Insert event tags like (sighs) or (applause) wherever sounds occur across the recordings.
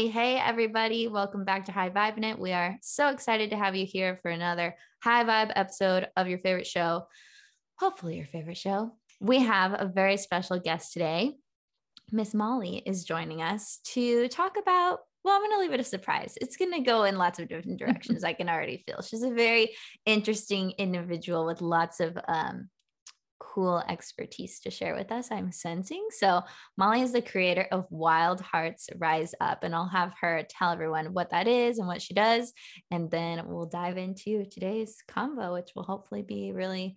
Hey, hey, everybody. Welcome back to High Vibe It. We are so excited to have you here for another high vibe episode of your favorite show. Hopefully, your favorite show. We have a very special guest today. Miss Molly is joining us to talk about. Well, I'm going to leave it a surprise. It's going to go in lots of different (laughs) directions. I can already feel she's a very interesting individual with lots of um, cool expertise to share with us, I'm sensing. So, Molly is the creator of Wild Hearts Rise Up, and I'll have her tell everyone what that is and what she does. And then we'll dive into today's convo, which will hopefully be really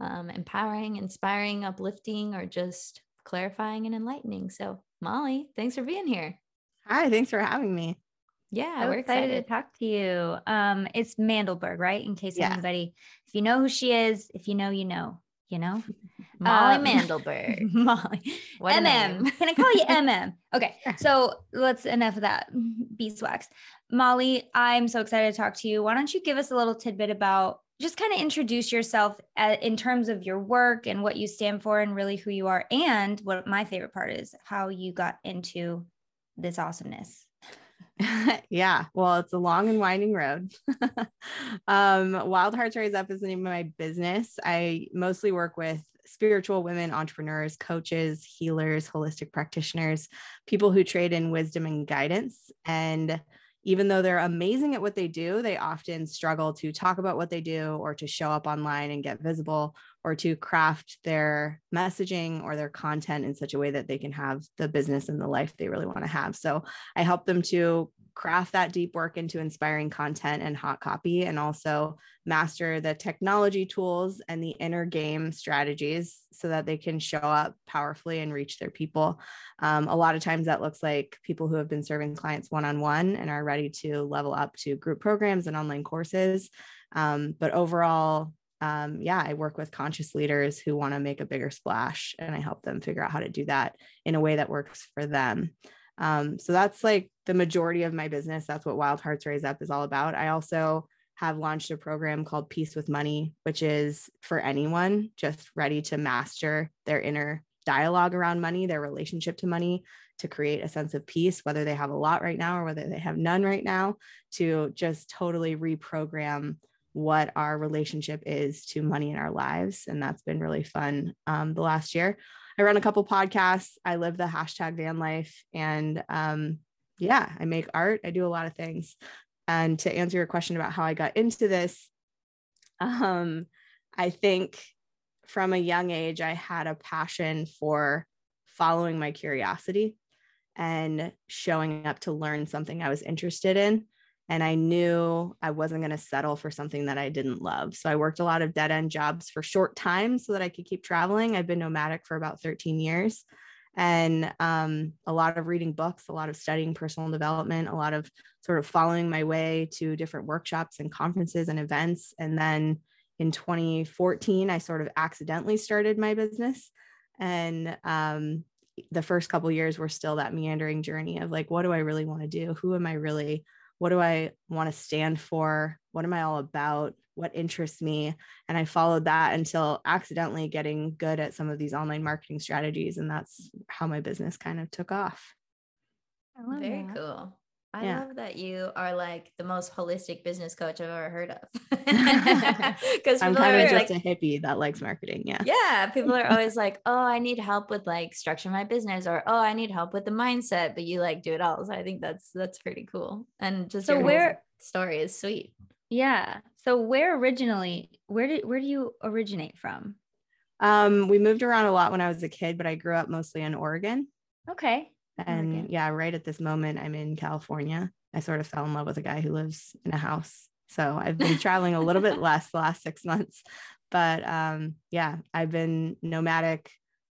um, empowering, inspiring, uplifting, or just clarifying and enlightening. So, Molly, thanks for being here. Hi, thanks for having me. Yeah, so we're excited. excited. to talk to you. Um, it's Mandelberg, right? In case yeah. anybody, if you know who she is, if you know, you know you know? (laughs) Molly um, Mandelberg. (laughs) Molly. (laughs) What MM. Can I call you MM? Okay. So let's enough of that beeswax. Molly, I'm so excited to talk to you. Why don't you give us a little tidbit about just kind of introduce yourself uh, in terms of your work and what you stand for and really who you are and what my favorite part is how you got into this awesomeness (laughs) yeah, well, it's a long and winding road. (laughs) um, Wild Hearts Rise Up is the name of my business. I mostly work with spiritual women, entrepreneurs, coaches, healers, holistic practitioners, people who trade in wisdom and guidance. And even though they're amazing at what they do, they often struggle to talk about what they do or to show up online and get visible or to craft their messaging or their content in such a way that they can have the business and the life they really want to have. So I help them to craft that deep work into inspiring content and hot copy, and also master the technology tools and the inner game strategies so that they can show up powerfully and reach their people. Um, a lot of times that looks like people who have been serving clients one on one and are ready to level up to group programs and online courses. Um, but overall, um, yeah, I work with conscious leaders who want to make a bigger splash and I help them figure out how to do that in a way that works for them. Um, so that's like the majority of my business. That's what Wild Hearts Rise Up is all about. I also have launched a program called Peace with Money, which is for anyone just ready to master their inner dialogue around money, their relationship to money, to create a sense of peace, whether they have a lot right now or whether they have none right now, to just totally reprogram what our relationship is to money in our lives. And that's been really fun um, the last year. I run a couple podcasts. I live the hashtag van life. And um, yeah, I make art. I do a lot of things. And to answer your question about how I got into this, um, I think from a young age, I had a passion for following my curiosity and showing up to learn something I was interested in and I knew I wasn't going to settle for something that I didn't love. So I worked a lot of dead end jobs for short time so that I could keep traveling. I've been nomadic for about 13 years and um, a lot of reading books, a lot of studying personal development, a lot of sort of following my way to different workshops and conferences and events. And then in 2014, I sort of accidentally started my business. And um, the first couple years were still that meandering journey of like, what do I really want to do? Who am I really? What do I want to stand for? What am I all about? What interests me? And I followed that until accidentally getting good at some of these online marketing strategies. And that's how my business kind of took off. Very that. cool. I yeah. love that you are like the most holistic business coach I've ever heard of. (laughs) (laughs) Because I'm kind of just like, a hippie that likes marketing. Yeah. Yeah. People are (laughs) always like, oh, I need help with like structuring my business or oh, I need help with the mindset, but you like do it all. So I think that's that's pretty cool. And just so where story is sweet. Yeah. So where originally, where did where do you originate from? Um, we moved around a lot when I was a kid, but I grew up mostly in Oregon. Okay. And okay. yeah, right at this moment, I'm in California. I sort of fell in love with a guy who lives in a house. So I've been traveling a little bit less the last six months. But um, yeah, I've been nomadic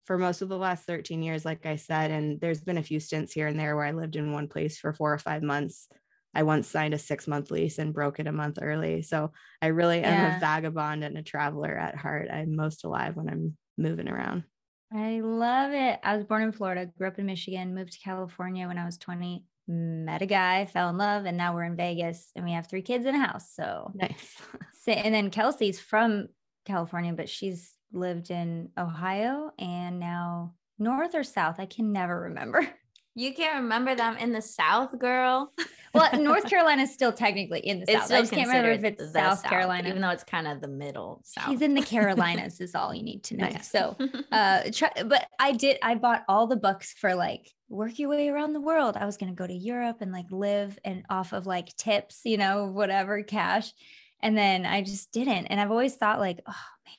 for most of the last 13 years, like I said. And there's been a few stints here and there where I lived in one place for four or five months. I once signed a six month lease and broke it a month early. So I really am yeah. a vagabond and a traveler at heart. I'm most alive when I'm moving around. I love it. I was born in Florida, grew up in Michigan, moved to California when I was 20, met a guy, fell in love, and now we're in Vegas and we have three kids in a house. So nice. (laughs) and then Kelsey's from California, but she's lived in Ohio and now north or south. I can never remember. (laughs) You can't remember them in the South, girl. (laughs) well, North Carolina is still technically in the South. I just can't remember if it's South, South, Carolina, even though it's kind of the middle. South. He's in the (laughs) Carolinas, is all you need to know. Nice. So, (laughs) uh, try, but I did. I bought all the books for like work your way around the world. I was gonna go to Europe and like live and off of like tips, you know, whatever cash, and then I just didn't. And I've always thought like, oh man,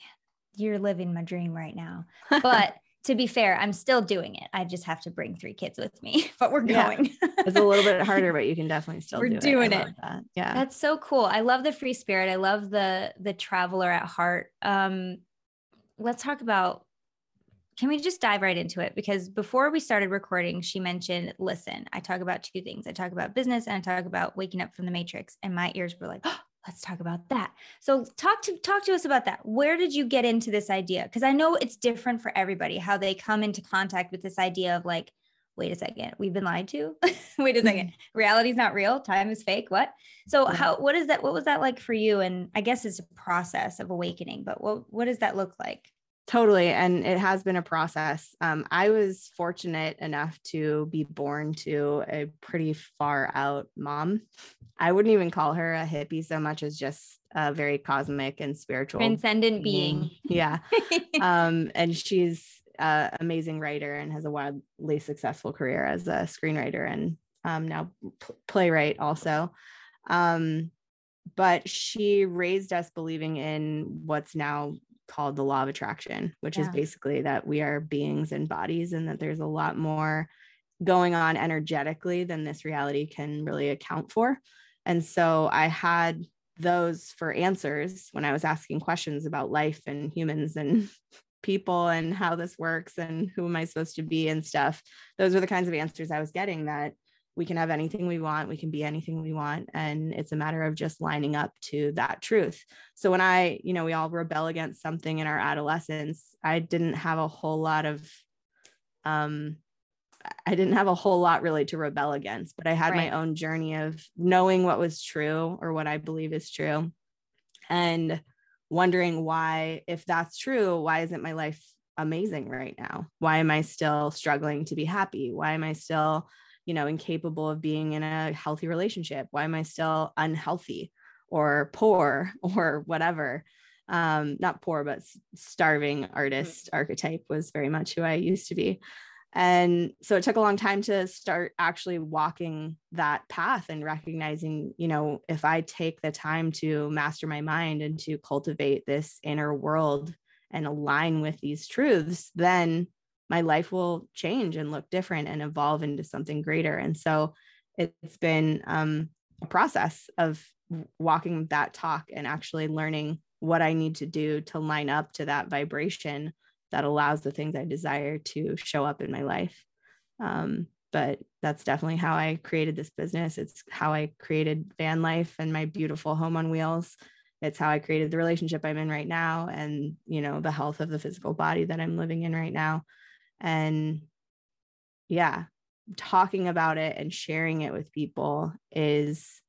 you're living my dream right now, but to be fair, I'm still doing it. I just have to bring three kids with me, (laughs) but we're going. Yeah. it's a little bit (laughs) harder, but you can definitely still we're do doing it. That. Yeah. That's so cool. I love the free spirit. I love the the traveler at heart. Um let's talk about can we just dive right into it? Because before we started recording, she mentioned, listen, I talk about two things. I talk about business and I talk about waking up from the matrix. And my ears were like, oh, (gasps) let's talk about that. So talk to talk to us about that. Where did you get into this idea? Because I know it's different for everybody how they come into contact with this idea of like, wait a second, we've been lied to. (laughs) wait a second, reality's not real. Time is fake. What? So how what is that? What was that like for you? And I guess it's a process of awakening, but what what does that look like? Totally. And it has been a process. Um, I was fortunate enough to be born to a pretty far out mom. I wouldn't even call her a hippie so much as just a very cosmic and spiritual transcendent being. Yeah. (laughs) um, and she's an amazing writer and has a wildly successful career as a screenwriter and um, now p- playwright also. Um, but she raised us believing in what's now called the law of attraction, which yeah. is basically that we are beings and bodies and that there's a lot more going on energetically than this reality can really account for. And so I had those for answers when I was asking questions about life and humans and (laughs) people and how this works and who am I supposed to be and stuff. Those were the kinds of answers I was getting that we can have anything we want we can be anything we want and it's a matter of just lining up to that truth so when i you know we all rebel against something in our adolescence i didn't have a whole lot of um i didn't have a whole lot really to rebel against but i had right. my own journey of knowing what was true or what i believe is true and wondering why if that's true why isn't my life amazing right now why am i still struggling to be happy why am i still you know, incapable of being in a healthy relationship? Why am I still unhealthy or poor (laughs) or whatever? Um, not poor, but starving artist mm-hmm. archetype was very much who I used to be. And so it took a long time to start actually walking that path and recognizing, you know, if I take the time to master my mind and to cultivate this inner world and align with these truths, then my life will change and look different and evolve into something greater. And so it's been um, a process of walking that talk and actually learning what I need to do to line up to that vibration that allows the things I desire to show up in my life. Um, but that's definitely how I created this business. It's how I created van life and my beautiful home on wheels. It's how I created the relationship I'm in right now and, you know, the health of the physical body that I'm living in right now and yeah talking about it and sharing it with people is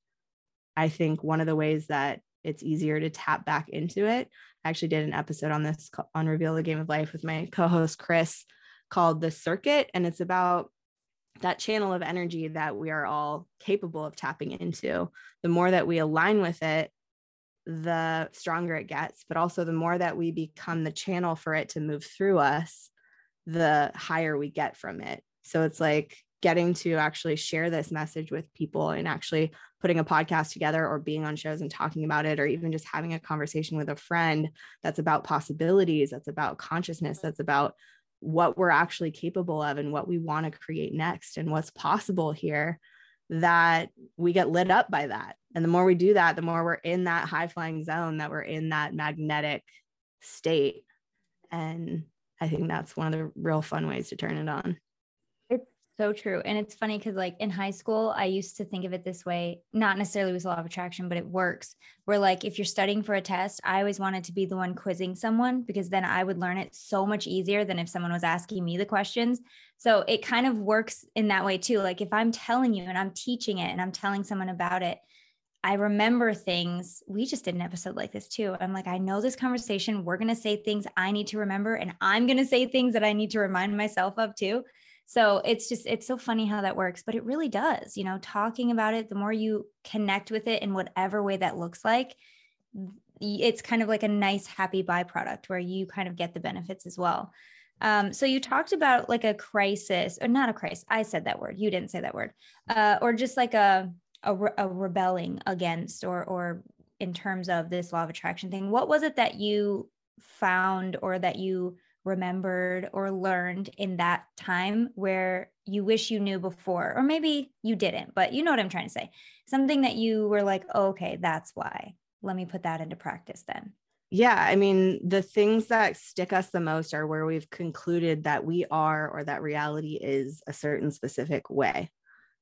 i think one of the ways that it's easier to tap back into it i actually did an episode on this on reveal the game of life with my co-host chris called the circuit and it's about that channel of energy that we are all capable of tapping into the more that we align with it the stronger it gets but also the more that we become the channel for it to move through us the higher we get from it. So it's like getting to actually share this message with people and actually putting a podcast together or being on shows and talking about it or even just having a conversation with a friend that's about possibilities that's about consciousness that's about what we're actually capable of and what we want to create next and what's possible here that we get lit up by that and the more we do that the more we're in that high flying zone that we're in that magnetic state and I think that's one of the real fun ways to turn it on. So true. And it's funny because, like, in high school, I used to think of it this way, not necessarily with law of attraction, but it works. Where, like, if you're studying for a test, I always wanted to be the one quizzing someone because then I would learn it so much easier than if someone was asking me the questions. So it kind of works in that way too. Like, if I'm telling you and I'm teaching it and I'm telling someone about it, I remember things. We just did an episode like this too. I'm like, I know this conversation. We're going to say things I need to remember, and I'm going to say things that I need to remind myself of too. So it's just, it's so funny how that works, but it really does. You know, talking about it, the more you connect with it in whatever way that looks like, it's kind of like a nice, happy byproduct where you kind of get the benefits as well. Um, so you talked about like a crisis, or not a crisis. I said that word. You didn't say that word. Uh, or just like a, a, a rebelling against, or or in terms of this law of attraction thing. What was it that you found, or that you remembered or learned in that time where you wish you knew before or maybe you didn't but you know what i'm trying to say. Something that you were like oh, okay that's why. Let me put that into practice then. Yeah i mean the things that stick us the most are where we've concluded that we are or that reality is a certain specific way.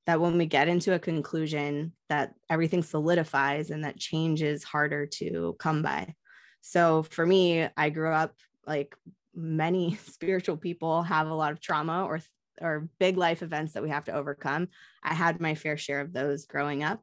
That when we get into a conclusion that everything solidifies and that change is harder to come by. So for me i grew up like many (laughs) spiritual people have a lot of trauma or or big life events that we have to overcome. I had my fair share of those growing up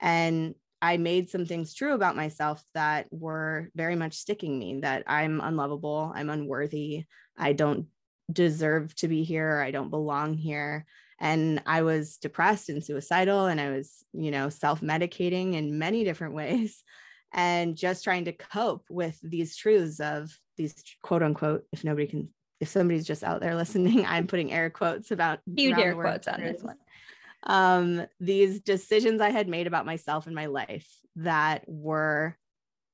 and I made some things true about myself that were very much sticking me that I'm unlovable, I'm unworthy, I don't deserve to be here, I don't belong here. And I was depressed and suicidal and I was, you know, self-medicating in many different (laughs) ways and just trying to cope with these truths of these quote unquote, if nobody can, if somebody's just out there (laughs) listening, I'm putting air quotes about huge air quotes on this one. Um, these decisions I had made about myself and my life that were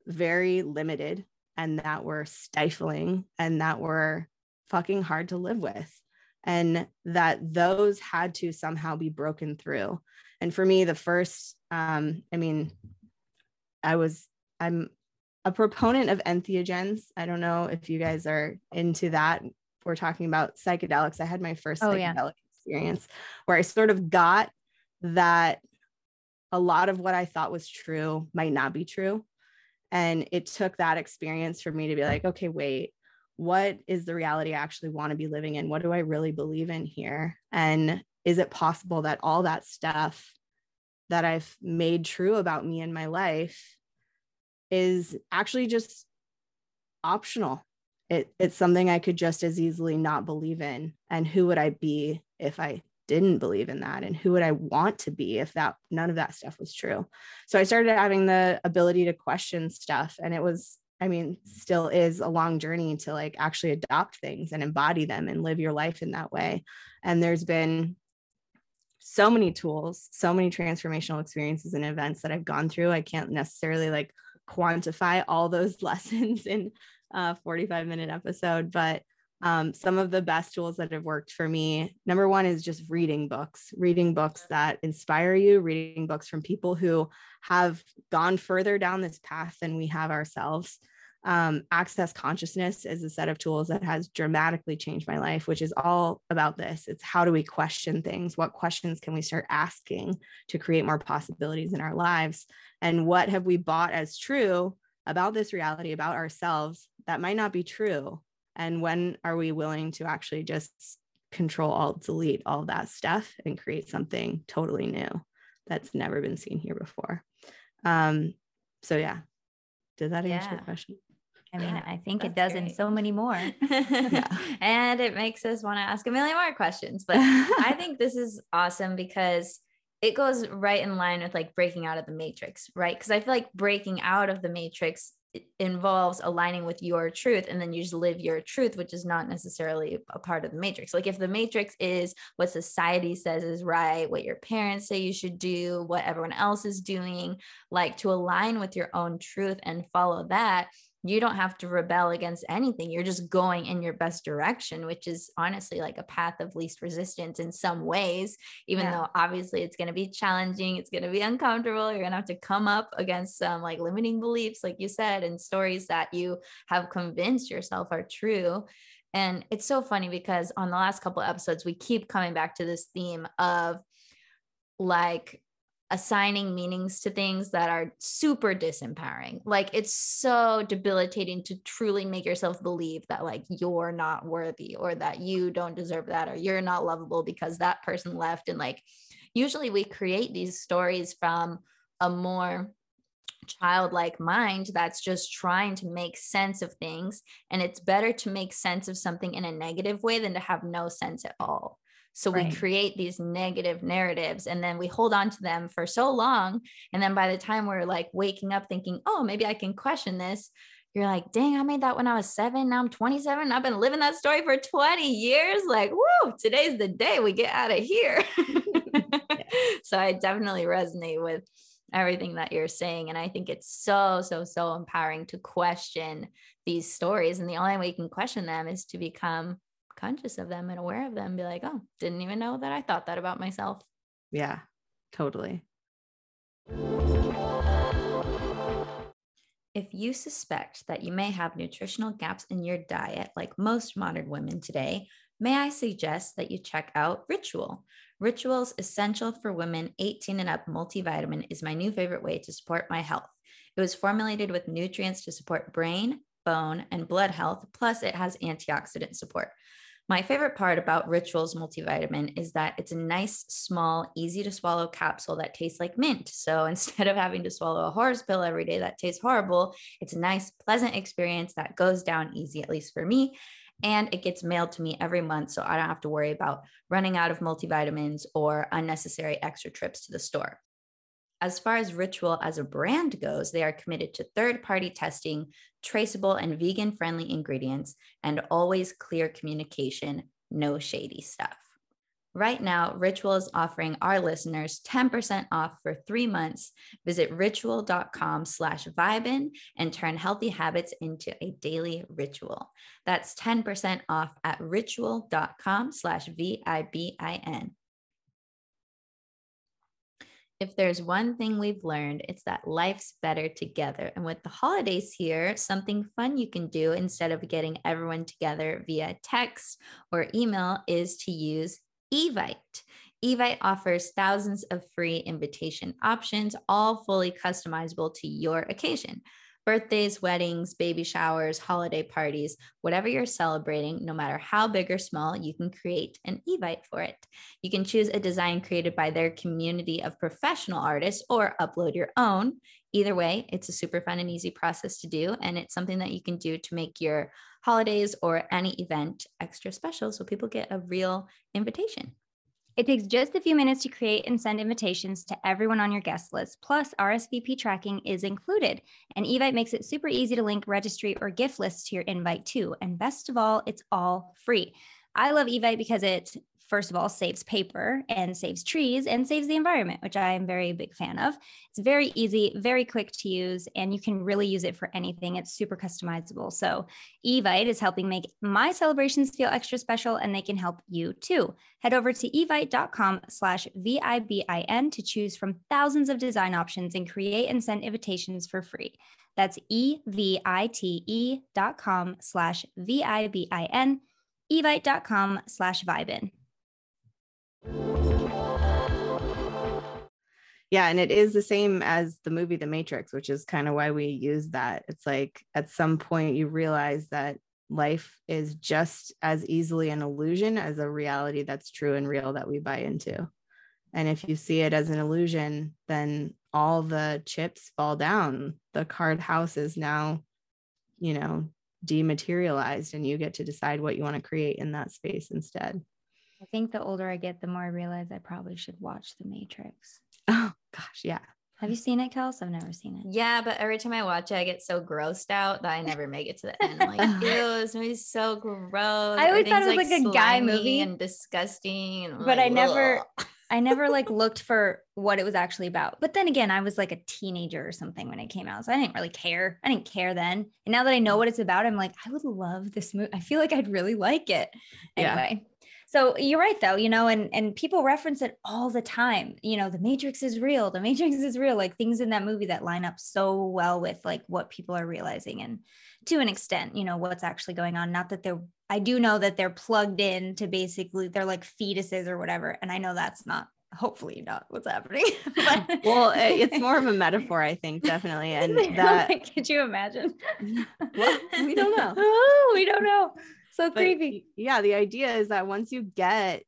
very limited and that were stifling and that were fucking hard to live with. And that those had to somehow be broken through. And for me, the first, um, I mean, I was, I'm a proponent of entheogens. I don't know if you guys are into that. We're talking about psychedelics. I had my first oh, psychedelic yeah. experience where I sort of got that a lot of what I thought was true might not be true. And it took that experience for me to be like, okay, wait, what is the reality I actually want to be living in? What do I really believe in here? And is it possible that all that stuff that I've made true about me in my life is actually just optional. It, it's something I could just as easily not believe in. And who would I be if I didn't believe in that? And who would I want to be if that none of that stuff was true? So I started having the ability to question stuff. And it was, I mean, still is a long journey to like actually adopt things and embody them and live your life in that way. And there's been so many tools, so many transformational experiences and events that I've gone through. I can't necessarily like quantify all those (laughs) lessons in a 45 minute episode, but um, some of the best tools that have worked for me number one is just reading books reading books that inspire you reading books from people who have gone further down this path than we have ourselves um, access consciousness is a set of tools that has dramatically changed my life which is all about this. It's how do we question things? What questions can we start asking to create more possibilities in our lives? And what have we bought as true about this reality about ourselves that might not be true? And when are we willing to actually just control alt delete all that stuff and create something totally new that's never been seen here before? Um so yeah. Did that answer yeah. your question I mean, I think it does great. in so many more. (laughs) (laughs) yeah. And it makes us want to ask a million more questions. But (laughs) I think this is awesome because it goes right in line with like breaking out of the matrix, right? Because I feel like breaking out of the matrix involves aligning with your truth and then you just live your truth which is not necessarily a part of the matrix like if the matrix is what society says is right what your parents say you should do what everyone else is doing like to align with your own truth and follow that you don't have to rebel against anything. You're just going in your best direction, which is honestly like a path of least resistance in some ways, even yeah. though obviously it's going to be challenging. It's going to be uncomfortable. You're going to have to come up against some like limiting beliefs, like you said, and stories that you have convinced yourself are true. And it's so funny because on the last couple episodes, we keep coming back to this theme of like assigning meanings to things that are super disempowering. Like it's so debilitating to truly make yourself believe that like you're not worthy or that you don't deserve that or you're not lovable because that person left. And like usually we create these stories from a more childlike mind that's just trying to make sense of things. And it's better to make sense of something in a negative way than to have no sense at all So right. we create these negative narratives and then we hold on to them for so long. And then by the time we're like waking up thinking, oh, maybe I can question this, you're like, dang, I made that when I was seven. Now I'm 27. I've been living that story for 20 years. Like, whoo, today's the day we get out of here. (laughs) (laughs) so I definitely resonate with everything that you're saying. And I think it's so, so, so empowering to question these stories. And the only way you can question them is to become conscious of them and aware of them. Be like, oh, didn't even know that I thought that about myself. Yeah, totally. If you suspect that you may have nutritional gaps in your diet, like most modern women today, may I suggest that you check out Ritual. Ritual's Essential for Women 18 and Up multivitamin is my new favorite way to support my health. It was formulated with nutrients to support brain, bone, and blood health, plus, it has antioxidant support. My favorite part about Rituals multivitamin is that it's a nice, small, easy to swallow capsule that tastes like mint. So (laughs) instead of having to swallow a horse pill every day that tastes horrible, it's a nice, pleasant experience that goes down easy, at least for me. And it gets mailed to me every month. So I don't have to worry about running out of multivitamins or unnecessary extra trips to the store. As far as Ritual as a brand goes, they are committed to third party testing, traceable and vegan friendly ingredients, and always clear communication, no shady stuff. Right now, Ritual is offering our listeners 10% off for three months. Visit ritual.com slash vibin and turn healthy habits into a daily ritual. That's 10% off at ritual.com slash V-I-B-I-N if there's one thing we've learned, it's that life's better together. And with the holidays here, something fun you can do instead of getting everyone together via text or email is to use Evite. Evite offers thousands of free invitation options, all fully customizable to your occasion birthdays, weddings, baby showers, holiday parties, whatever you're celebrating, no matter how big or small, you can create an Evite for it. You can choose a design created by their community of professional artists or upload your own. Either way, it's a super fun and easy process to do. And it's something that you can do to make your holidays or any event extra special so people get a real invitation. It takes just a few minutes to create and send invitations to everyone on your guest list. Plus, RSVP tracking is included. And Evite makes it super easy to link registry or gift lists to your invite too. And best of all, it's all free. I love Evite because it first of all, saves paper and saves trees and saves the environment, which I am very big fan of. It's very easy, very quick to use, and you can really use it for anything. It's super customizable. So, Evite is helping make my celebrations feel extra special, and they can help you too. Head over to evite.com slash VIBIN to choose from thousands of design options and create and send invitations for free. That's E-V-I-T-E dot com slash V-I-B-I-N, evite.com slash vibin. Yeah, and it is the same as the movie The Matrix, which is kind of why we use that. It's like at some point you realize that life is just as easily an illusion as a reality that's true and real that we buy into. And if you see it as an illusion, then all the chips fall down. The card house is now, you know, dematerialized, and you get to decide what you want to create in that space instead. I think the older I get, the more I realize I probably should watch The Matrix. (laughs) Oh gosh, yeah. Have you seen it, Kels? I've never seen it. Yeah, but every time I watch it, I get so grossed out that I never make it to the end. I'm like, (laughs) ew, this movie's so gross. I always thought it was like, like a guy movie and disgusting. And but like, I never, I never like (laughs) looked for what it was actually about. But then again, I was like a teenager or something when it came out, so I didn't really care. I didn't care then. And now that I know mm. what it's about, I'm like, I would love this movie. I feel like I'd really like it. Anyway. So you're right though, you know, and and people reference it all the time. You know, the Matrix is real. The Matrix is real. Like things in that movie that line up so well with like what people are realizing and to an extent, you know, what's actually going on. Not that they're I do know that they're plugged in to basically they're like fetuses or whatever. And I know that's not hopefully not what's happening. (laughs) but well, uh, it's more of a (laughs) metaphor, I think, definitely. And (laughs) that could you imagine? well, we don't know. Oh, we don't know so but, creepy. Yeah, the idea is that once you get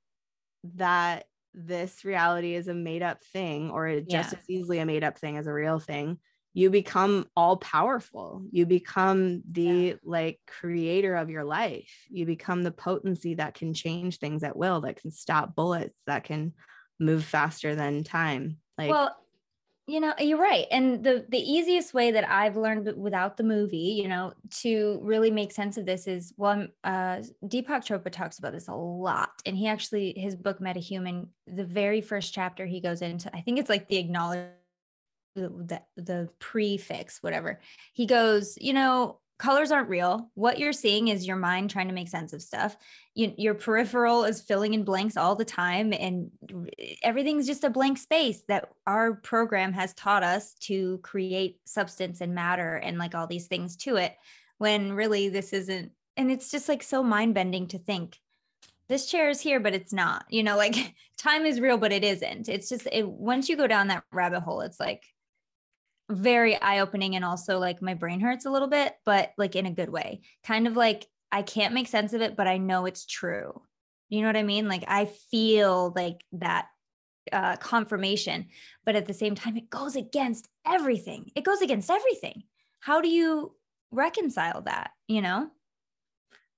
that this reality is a made up thing or just yeah. as easily a made up thing as a real thing, you become all powerful you become the yeah. like creator of your life you become the potency that can change things at will that can stop bullets that can move faster than time like well you know you're right and the the easiest way that i've learned without the movie you know to really make sense of this is well uh deepak chopra talks about this a lot and he actually his book metahuman the very first chapter he goes into i think it's like the acknowledgement the, the prefix whatever he goes you know colors aren't real. What you're seeing is your mind trying to make sense of stuff. You, your peripheral is filling in blanks all the time and everything's just a blank space that our program has taught us to create substance and matter and like all these things to it when really this isn't and it's just like so mind bending to think this chair is here but it's not. You know like (laughs) time is real but it isn't. It's just it, once you go down that rabbit hole it's like very eye opening and also like my brain hurts a little bit, but like in a good way. Kind of like I can't make sense of it, but I know it's true. You know what I mean? Like I feel like that uh, confirmation, but at the same time, it goes against everything. It goes against everything. How do you reconcile that? You know?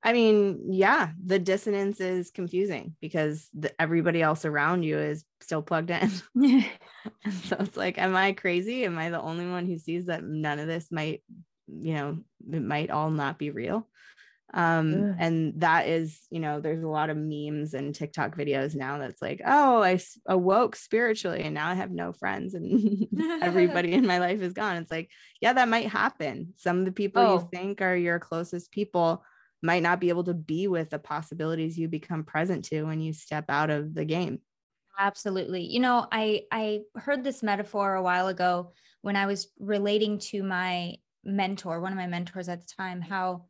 I mean, yeah, the dissonance is confusing because the, everybody else around you is still plugged in. (laughs) (laughs) so it's like, am I crazy? Am I the only one who sees that none of this might, you know, it might all not be real? Um, Ugh. and that is, you know, there's a lot of memes and TikTok videos now that's like, oh, I awoke spiritually and now I have no friends and (laughs) everybody in my life is gone. It's like, yeah, that might happen. Some of the people oh. you think are your closest people might not be able to be with the possibilities you become present to when you step out of the game. Absolutely. You know i i heard this metaphor a while ago when i was relating to my mentor one of my mentors at the time how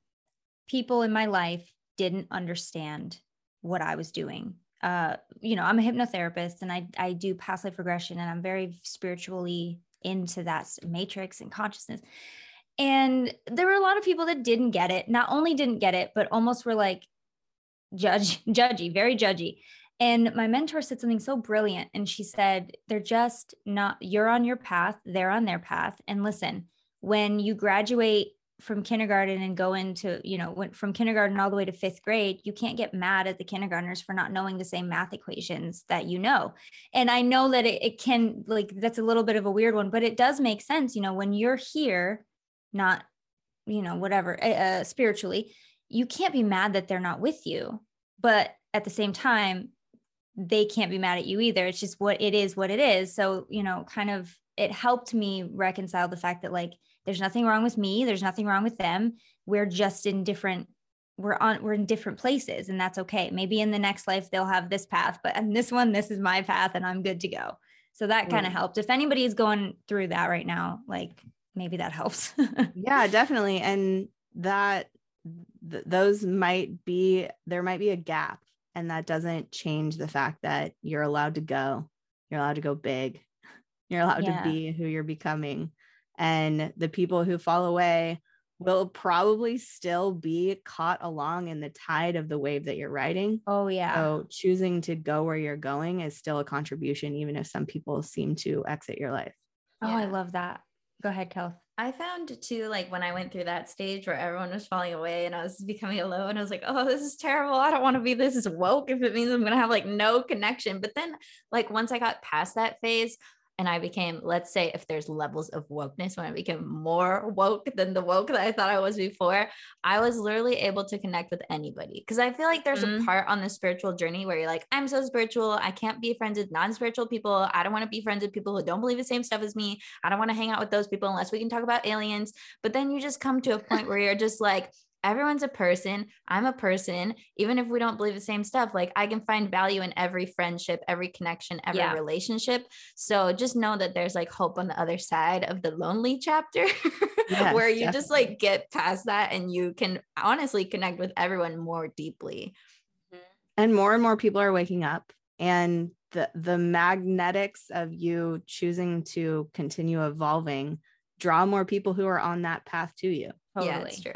people in my life didn't understand what i was doing. Uh you know i'm a hypnotherapist and i i do past life regression and i'm very spiritually into that matrix and consciousness and there were a lot of people that didn't get it. Not only didn't get it, but almost were like judge, (laughs) judgy, very judgy. And my mentor said something so brilliant. And she said, they're just not, you're on your path, they're on their path. And listen, when you graduate from kindergarten and go into, you know, went from kindergarten all the way to fifth grade, you can't get mad at the kindergartners for not knowing the same math equations that you know. And I know that it, it can, like, that's a little bit of a weird one, but it does make sense. You know, when you're here, not, you know, whatever, uh, spiritually, you can't be mad that they're not with you. But at the same time, they can't be mad at you either. It's just what it is, what it is. So, you know, kind of it helped me reconcile the fact that like there's nothing wrong with me, there's nothing wrong with them. We're just in different we're on we're in different places and that's okay. Maybe in the next life they'll have this path, but in this one this is my path and I'm good to go. So that kind of helped. If anybody is going through that right now, like maybe that helps. (laughs) yeah, definitely. And that th- those might be there might be a gap and that doesn't change the fact that you're allowed to go. You're allowed to go big. (laughs) You're allowed yeah. to be who you're becoming. And the people who fall away will probably still be caught along in the tide of the wave that you're riding. Oh, yeah. So choosing to go where you're going is still a contribution, even if some people seem to exit your life. Oh, yeah. I love that. Go ahead, Kel. I found too, like when I went through that stage where everyone was falling away and I was becoming alone, I was like, oh, this is terrible. I don't want to be this is woke if it means I'm going to have like no connection. But then, like, once I got past that phase, and I became, let's say, if there's levels of wokeness, when I became more woke than the woke that I thought I was before, I was literally able to connect with anybody. Because I feel like there's mm-hmm. a part on the spiritual journey where you're like, I'm so spiritual. I can't be friends with non spiritual people. I don't want to be friends with people who don't believe the same stuff as me. I don't want to hang out with those people unless we can talk about aliens. But then you just come to a point where you're just like, everyone's a person. I'm a person. Even if we don't believe the same stuff, like I can find value in every friendship, every connection, every yeah. relationship. So just know that there's like hope on the other side of the lonely chapter (laughs) yes, where you definitely. just like get past that and you can honestly connect with everyone more deeply. Mm-hmm. And more and more people are waking up and the the magnetics of you choosing to continue evolving draw more people who are on that path to you. Totally. Yeah, it's true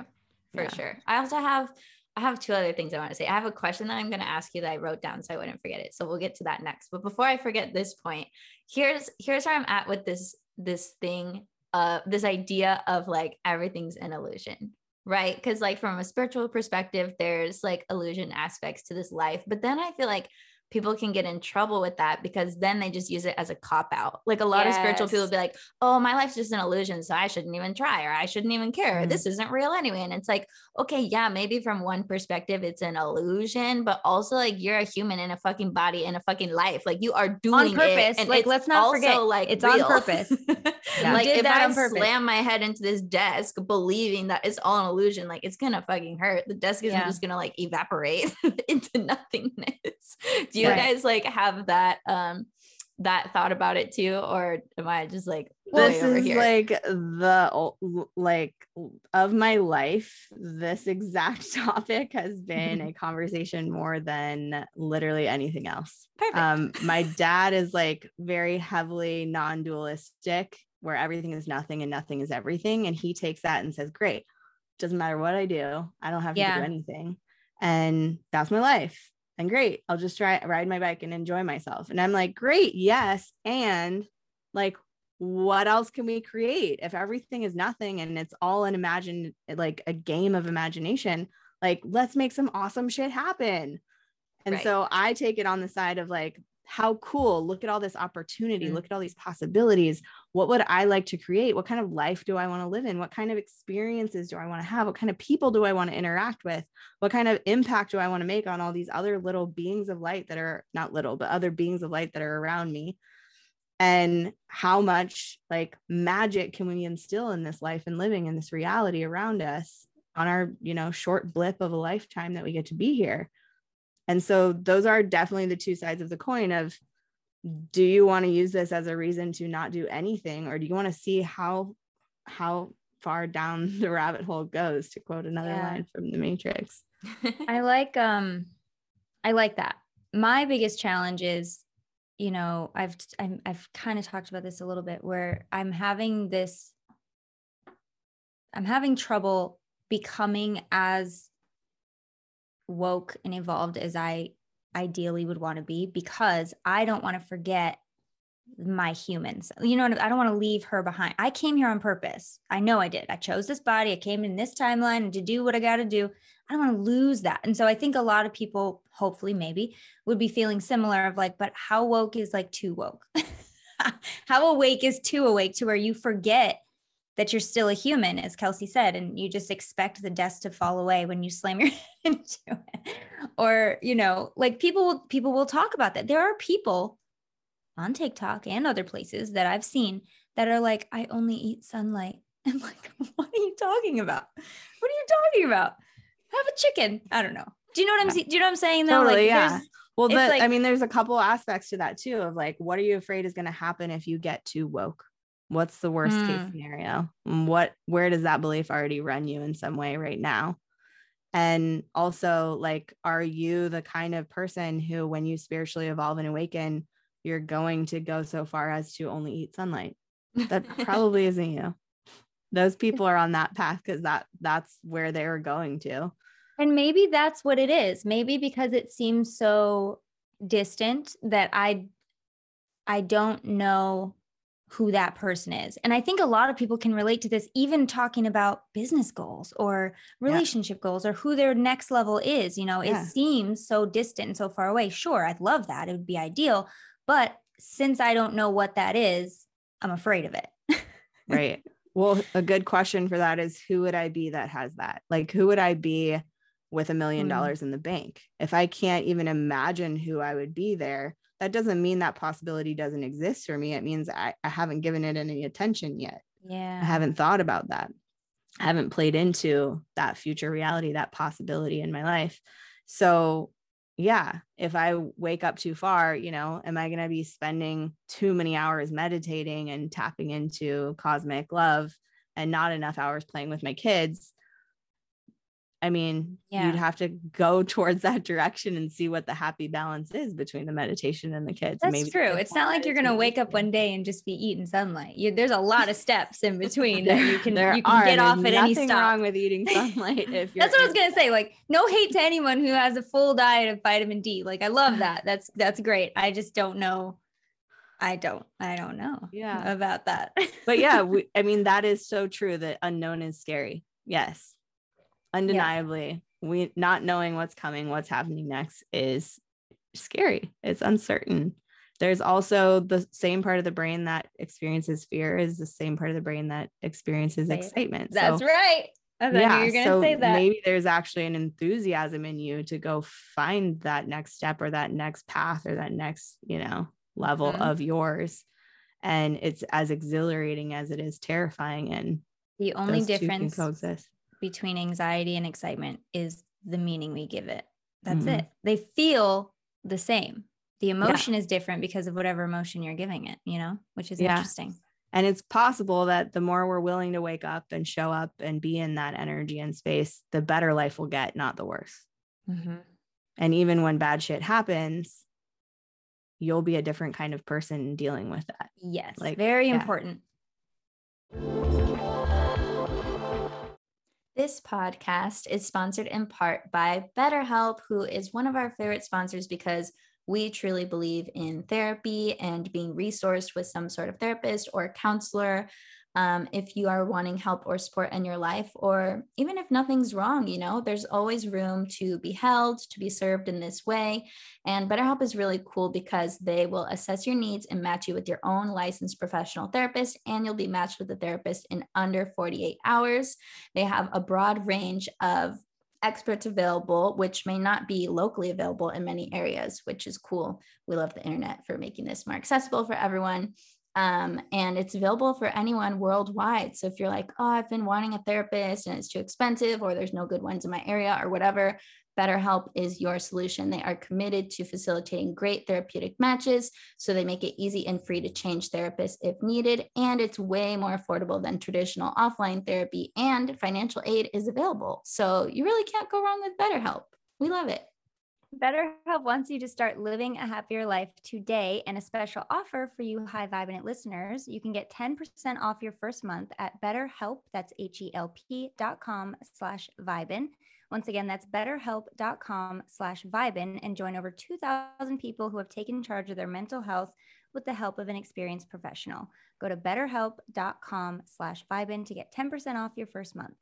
for yeah. sure. I also have I have two other things I want to say. I have a question that I'm going to ask you that I wrote down so I wouldn't forget it. So we'll get to that next. But before I forget this point, here's here's where I'm at with this this thing uh this idea of like everything's an illusion right because like from a spiritual perspective there's like illusion aspects to this life but then i feel like people can get in trouble with that because then they just use it as a cop out. Like a lot yes. of spiritual people be like, "Oh, my life's just an illusion, so I shouldn't even try or I shouldn't even care. Mm-hmm. This isn't real anyway." And it's like, "Okay, yeah, maybe from one perspective it's an illusion, but also like you're a human in a fucking body in a fucking life. Like you are doing on purpose. and like let's not forget like it's real. (laughs) on purpose. yeah. Like if I slam my head into this desk believing that it's all an illusion, like it's going to fucking hurt. The desk isn't yeah. just going to like evaporate (laughs) into nothingness. (laughs) Do you right. guys like have that um that thought about it too or am i just like this is here? like the like of my life this exact (laughs) topic has been a (laughs) conversation more than literally anything else Perfect. um my dad is like very heavily non-dualistic where everything is nothing and nothing is everything and he takes that and says great doesn't matter what i do i don't have to yeah. do anything and that's my life and great i'll just try ride my bike and enjoy myself. And i'm like great yes and like what else can we create? If everything is nothing and it's all an imagined like a game of imagination like let's make some awesome shit happen. And right. so i take it on the side of like how cool look at all this opportunity mm-hmm. look at all these possibilities. What would i like to create? What kind of life do i want to live in? What kind of experiences do i want to have? What kind of people do i want to interact with? What kind of impact do i want to make on all these other little beings of light that are not little but other beings of light that are around me? And how much like magic can we instill in this life and living in this reality around us on our you know short blip of a lifetime that we get to be here and so those are definitely the two sides of the coin of do you want to use this as a reason to not do anything? Or do you want to see how how far down (laughs) the rabbit hole goes to quote another yeah. line from the matrix? (laughs) I like um i like that. My biggest challenge is you know i've i have kind of talked about this a little bit where i'm having this i'm having trouble becoming as woke and evolved as I ideally would want to be because I don't want to forget my humans. You know, I don't want to leave her behind. I came here on purpose. I know I did. I chose this body. I came in this timeline to do what I got to do. I don't want to lose that. And so I think a lot of people, hopefully, maybe, would be feeling similar of like, but how woke is like too woke? (laughs) how awake is too awake to where you forget that you're still a human, as Kelsey said, and you just expect the desk to fall away when you slam your (laughs) head into it. Or, you know, like people will people will talk about that. There are people on TikTok and other places that I've seen that are like, I only eat sunlight. (laughs) And like, what are you talking about? What are you talking about? Have a chicken. I don't know. Do you know what I'm Do you know what I'm saying though? Totally, like, yeah. Well, but, like, I mean, there's a couple aspects to that too of like, what are you afraid is going to happen if you get too woke? What's the worst mm. case scenario? What where does that belief already run you in some way right now? And also, like, are you the kind of person who, when you spiritually evolve and awaken, you're going to go so far as to only eat sunlight? That probably (laughs) isn't you. Those people are on that path because that that's where they were going to. And maybe that's what it is. Maybe because it seems so distant that I I don't know who that person is. And I think a lot of people can relate to this, even talking about business goals or relationship yeah. goals or who their next level is. You know, yeah. it seems so distant and so far away. Sure, I'd love that. It would be ideal. But since I don't know what that is, I'm afraid of it. right. (laughs) Well, a good question for that is who would I be that has that? Like, who would I be with a million mm. dollars in the bank? If I can't even imagine who I would be there, that doesn't mean that possibility doesn't exist for me. It means I, I haven't given it any attention yet. Yeah. I haven't thought about that. I haven't played into that future reality, that possibility in my life. So, yeah, if I wake up too far, you know, am I going to be spending too many hours meditating and tapping into cosmic love and not enough hours playing with my kids? I mean, yeah. you'd have to go (laughs) towards that direction and see what the happy balance is between the meditation and the kids. That's Maybe true. It's not like you're going to wake up one day and just be eating sunlight. You, there's a lot of steps in between that you can, you can are. get off at any stop. wrong with eating (laughs) sunlight. If that's what I was going to say. Like, no hate to anyone who has a full diet of vitamin D. Like, I love (sighs) that. That's that's great. I just don't know I don't, I don't know. Yeah. About that. (laughs) but yeah, we, I mean, that is so true that unknown is scary. Yes. Undeniably, yeah. we not knowing what's coming, what's happening next is scary. It's uncertain. There's also the same part of the brain that experiences fear is the same part of the brain that experiences excitement. That's so, right. I yeah, you're gonna so say that. Maybe there's actually an enthusiasm in you to go find that next step or that next path or that next, you know, level mm-hmm. of yours. And it's as exhilarating as it is terrifying. And the only difference between anxiety and excitement is the meaning we give it. That's mm-hmm. it. They feel the same. The emotion yeah. is different because of whatever emotion you're giving it, you know, which is yeah. interesting. And it's possible that the more we're willing to wake up and show up and be in that energy and space, the better life will get, not the worse. Mm-hmm. And even when bad shit happens, you'll be a different kind of person dealing with that. Yes. Like very yeah. important. This podcast is sponsored in part by BetterHelp, who is one of our favorite sponsors because we truly believe in therapy and being resourced with some sort of therapist or counselor um, if you are wanting help or support in your life, or even if nothing's wrong, you know, there's always room to be held, to be served in this way. And BetterHelp is really cool because they will assess your needs and match you with your own licensed professional therapist, and you'll be matched with a therapist in under 48 hours. They have a broad range of experts available, which may not be locally available in many areas, which is cool. We love the internet for making this more accessible for everyone. Um, and it's available for anyone worldwide. So if you're like, oh, I've been wanting a therapist and it's too expensive, or there's no good ones in my area, or whatever, BetterHelp is your solution. They are committed to facilitating great therapeutic matches. So they make it easy and free to change therapists if needed. And it's way more affordable than traditional offline therapy, and financial aid is available. So you really can't go wrong with BetterHelp. We love it. BetterHelp wants you to start living a happier life today. And a special offer for you high vibrant listeners, you can get 10% off your first month at BetterHelp, that's H-E-L-P dot com slash Vibin. Once again, that's betterhelp.com slash Vibin and join over 2,000 people who have taken charge of their mental health with the help of an experienced professional. Go to betterhelp.com slash Vibin to get 10% off your first month.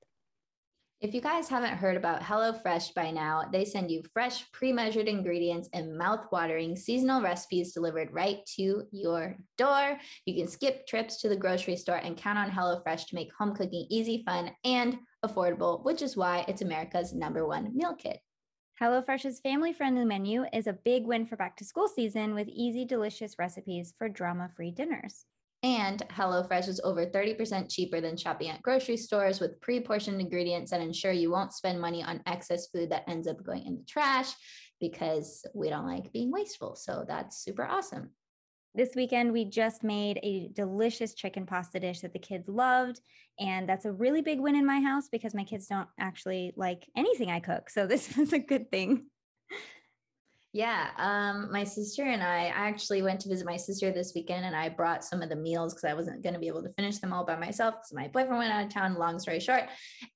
If you guys haven't heard about HelloFresh by now, they send you fresh, pre measured ingredients and mouth watering seasonal recipes delivered right to your door. You can skip trips to the grocery store and count on HelloFresh to make home cooking easy, fun, and affordable, which is why it's America's number one meal kit. HelloFresh's family friendly menu is a big win for back to school season with easy, delicious recipes for drama free dinners. And HelloFresh is over 30% cheaper than shopping at grocery stores with pre portioned ingredients that ensure you won't spend money on excess food that ends up going in the trash because we don't like being wasteful. So that's super awesome. This weekend, we just made a delicious chicken pasta dish that the kids loved. And that's a really big win in my house because my kids don't actually like anything I cook. So this (laughs) was a good thing. Yeah, um, my sister and I, I actually went to visit my sister this weekend, and I brought some of the meals because I wasn't going to be able to finish them all by myself because my boyfriend went out of town. Long story short,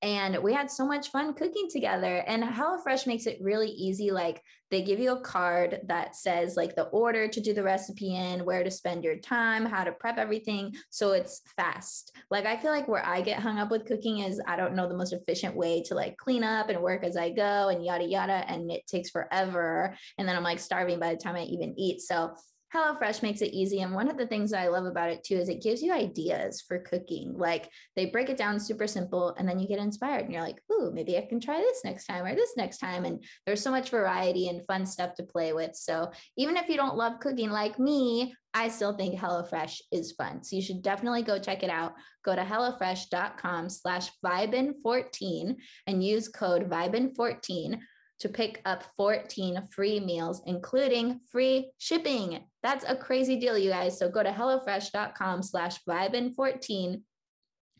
and we had so much fun cooking together. And HelloFresh makes it really easy. Like they give you a card that says like the order to do the recipe in, where to spend your time, how to prep everything, so it's fast. Like I feel like where I get hung up with cooking is I don't know the most efficient way to like clean up and work as I go and yada yada, and it takes forever. And then I'm like starving by the time I even eat. So HelloFresh makes it easy. And one of the things that I love about it too is it gives you ideas for cooking. Like they break it down super simple and then you get inspired and you're like, ooh, maybe I can try this next time or this next time. And there's so much variety and fun stuff to play with. So even if you don't love cooking like me, I still think HelloFresh is fun. So you should definitely go check it out. Go to HelloFresh.com slash Vibin14 and use code Vibin14 to pick up 14 free meals, including free shipping. That's a crazy deal, you guys. So go to HelloFresh.com slash Vibin14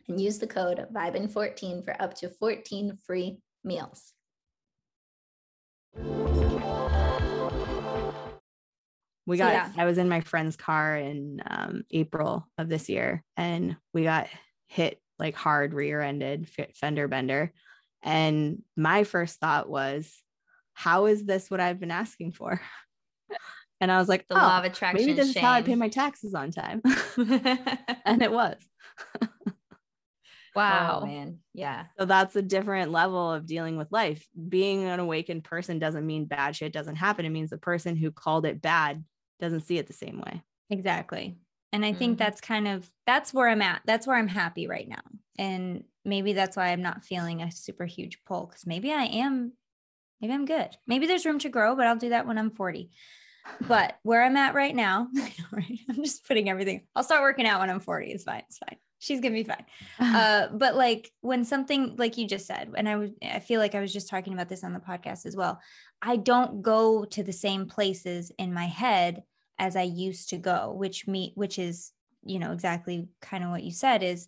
and use the code Vibin14 for up to 14 free meals. We got, so, yeah. I was in my friend's car in um, April of this year and we got hit like hard rear ended fender bender. And my first thought was, how is this what I've been asking for? (laughs) And I was like, the oh, law of attraction. maybe this is how I pay my taxes on time. (laughs) and it was. (laughs) wow, man. Yeah. So that's a different level of dealing with life. Being an awakened person doesn't mean bad shit doesn't happen. It means the person who called it bad doesn't see it the same way. Exactly. And I think Mhm. that's kind of that's where I'm at. That's where I'm happy right now. And maybe that's why I'm not feeling a super huge pull cuz maybe I am maybe I'm good. Maybe there's room to grow, but I'll do that when I'm 40. But where I'm at right now, (laughs) right? I'm just putting everything. I'll start working out when I'm 40. It's fine. It's fine. She's going to be fine. (laughs) uh, but like when something like you just said, and I was, I feel like I was just talking about this on the podcast as well. I don't go to the same places in my head as I used to go, which me, which is, you know, exactly kind of what you said is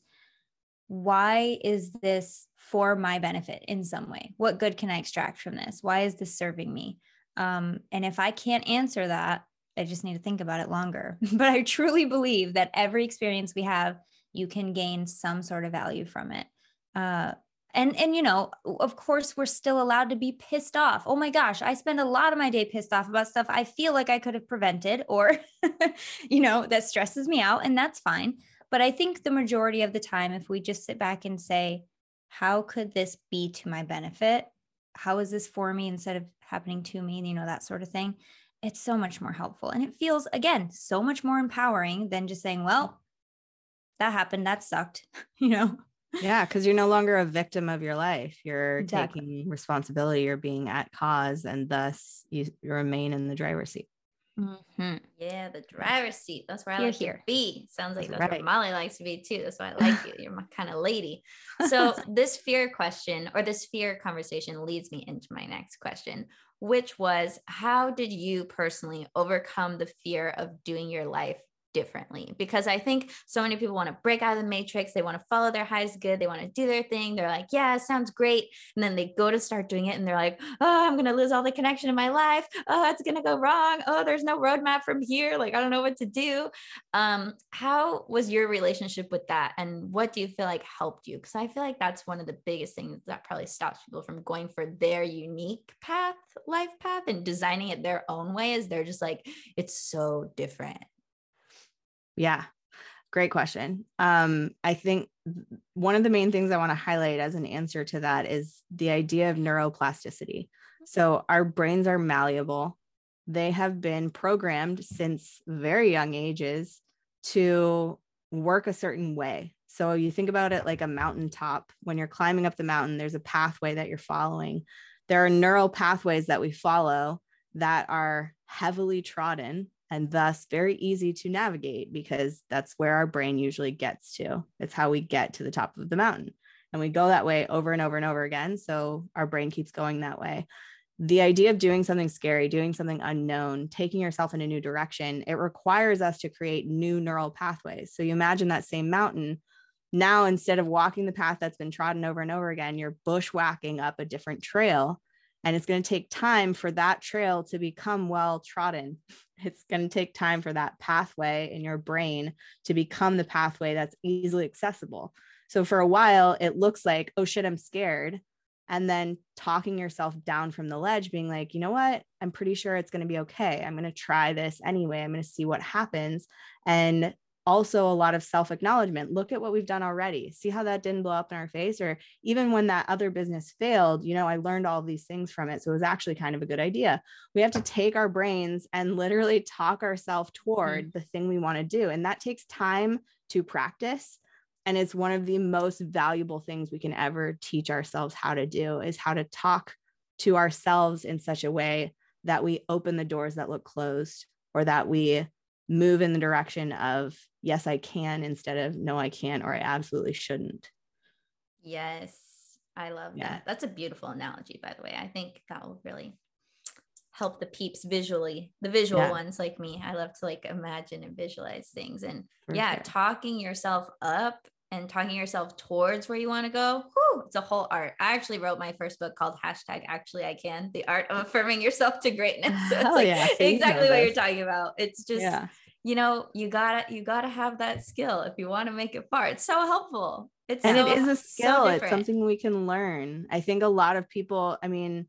why is this for my benefit in some way? What good can I extract from this? Why is this serving me? Um, and if I can't answer that, I just need to think about it longer. (laughs) but I truly believe that every experience we have, you can gain some sort of value from it. Uh, and and you know, of course, we're still allowed to be pissed off. Oh my gosh, I spend a lot of my day pissed off about stuff I feel like I could have prevented, or (laughs) you know, that stresses me out, and that's fine. But I think the majority of the time, if we just sit back and say, how could this be to my benefit? How is this for me instead of happening to me? You know, that sort of thing. It's so much more helpful. And it feels, again, so much more empowering than just saying, well, that happened. That sucked. (laughs) you know? yeah, because you're no longer a victim of your life. You're Exactly. taking responsibility. You're being at cause, and thus you remain in the driver's seat. Mhm. Yeah, the driver's seat. That's where I Here, like here. to be. Sounds like That's that's, right. where Molly likes to be too. That's why I like you. You're my (laughs) kind of lady. So this fear question or this fear conversation leads me into my next question, which was how did you personally overcome the fear of doing your life differently? Because I think so many people want to break out of the matrix. They want to follow their highest good. They want to do their thing. They're like, yeah, sounds great. And then they go to start doing it and they're like, oh, I'm going to lose all the connection in my life. Oh, it's going to go wrong. Oh, there's no roadmap from here. Like, I don't know what to do. Um, how was your relationship with that? And what do you feel like helped you? Because I feel like that's one of the biggest things that probably stops people from going for their unique path, life path, and designing it their own way is they're just like, it's so different. Yeah. Great question. Um, I think one of the main things I want to highlight as an answer to that is the idea of neuroplasticity. So our brains are malleable. They have been programmed since very young ages to work a certain way. So you think about it like a mountaintop. When you're climbing up the mountain, there's a pathway that you're following. There are neural pathways that we follow that are heavily trodden and thus very easy to navigate because that's where our brain usually gets to. It's how we get to the top of the mountain. And we go that way over and over and over again. So our brain keeps going that way. The idea of doing something scary, doing something unknown, taking yourself in a new direction, it requires us to create new neural pathways. So you imagine that same mountain. Now, instead of walking the path that's been trodden over and over again, you're bushwhacking up a different trail. And it's going to take time for that trail to become well trodden (laughs) it's going to take time for that pathway in your brain to become the pathway that's easily accessible. So for a while, it looks like, oh shit, I'm scared. And then talking yourself down from the ledge, being like, you know what? I'm pretty sure it's going to be okay. I'm going to try this anyway. I'm going to see what happens. And also a lot of self acknowledgement. Look at what we've done already. See how that didn't blow up in our face? Or even when that other business failed, you know, I learned all these things from it. So it was actually kind of a good idea we have to take our brains and literally talk ourselves mm. toward the thing we want to do. And that takes time to practice. And it's one of the most valuable things we can ever teach ourselves how to do is how to talk to ourselves in such a way that we open the doors that look closed or that we move in the direction of yes i can instead of no i can't or i absolutely shouldn't Yes, I love Yeah. that. That's a beautiful analogy, by the way. I think that will really help the peeps visually, the visual Yeah. ones like me. I love to like imagine and visualize things. And For yeah, sure. talking yourself up and talking yourself towards where you want to go. Whew, it's a whole art. I actually wrote my first book called hashtag actually I can, the art of affirming yourself to greatness. (laughs) So it's Hell like yeah. See, you know exactly what you're talking about. It's just yeah you know you gotta you gotta have that skill if you want to make it far it's so helpful it's and so, it is a so skill it's something we can learn i think a lot of people i mean